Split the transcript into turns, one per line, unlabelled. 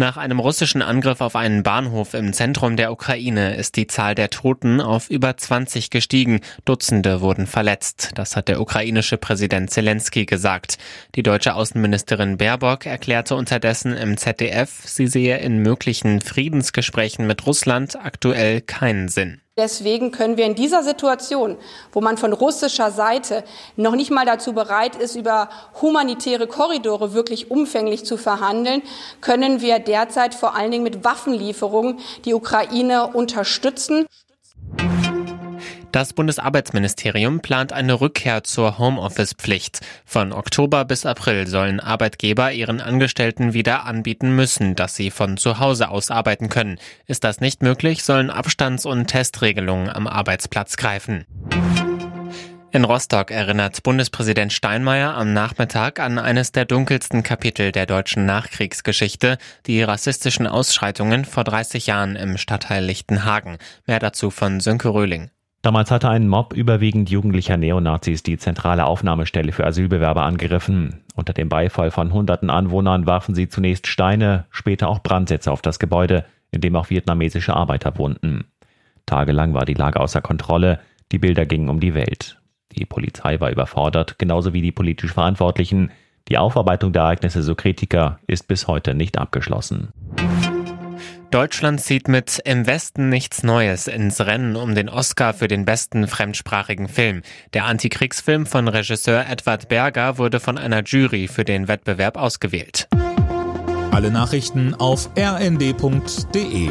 Nach einem russischen Angriff auf einen Bahnhof im Zentrum der Ukraine ist die Zahl der Toten auf über 20 gestiegen. Dutzende wurden verletzt. Das hat der ukrainische Präsident Zelensky gesagt. Die deutsche Außenministerin Baerbock erklärte unterdessen im ZDF, sie sehe in möglichen Friedensgesprächen mit Russland aktuell keinen Sinn.
Deswegen können wir in dieser Situation, wo man von russischer Seite noch nicht mal dazu bereit ist, über humanitäre Korridore wirklich umfänglich zu verhandeln, können wir derzeit vor allen Dingen mit Waffenlieferungen die Ukraine unterstützen.
Das Bundesarbeitsministerium plant eine Rückkehr zur Homeoffice-Pflicht. Von Oktober bis April sollen Arbeitgeber ihren Angestellten wieder anbieten müssen, dass sie von zu Hause aus arbeiten können. Ist das nicht möglich, sollen Abstands- und Testregelungen am Arbeitsplatz greifen. In Rostock erinnert Bundespräsident Steinmeier am Nachmittag an eines der dunkelsten Kapitel der deutschen Nachkriegsgeschichte, die rassistischen Ausschreitungen vor 30 Jahren im Stadtteil Lichtenhagen. Mehr dazu von Sönke Röhling.
Damals hatte ein Mob überwiegend jugendlicher Neonazis die zentrale Aufnahmestelle für Asylbewerber angegriffen. Unter dem Beifall von hunderten Anwohnern warfen sie zunächst Steine, später auch Brandsätze auf das Gebäude, in dem auch vietnamesische Arbeiter wohnten. Tagelang war die Lage außer Kontrolle, die Bilder gingen um die Welt. Die Polizei war überfordert, genauso wie die politisch Verantwortlichen. Die Aufarbeitung der Ereignisse, so Kritiker, ist bis heute nicht abgeschlossen.
Deutschland zieht mit Im Westen nichts Neues ins Rennen um den Oscar für den besten fremdsprachigen Film. Der Antikriegsfilm von Regisseur Edward Berger wurde von einer Jury für den Wettbewerb ausgewählt.
Alle Nachrichten auf rnd.de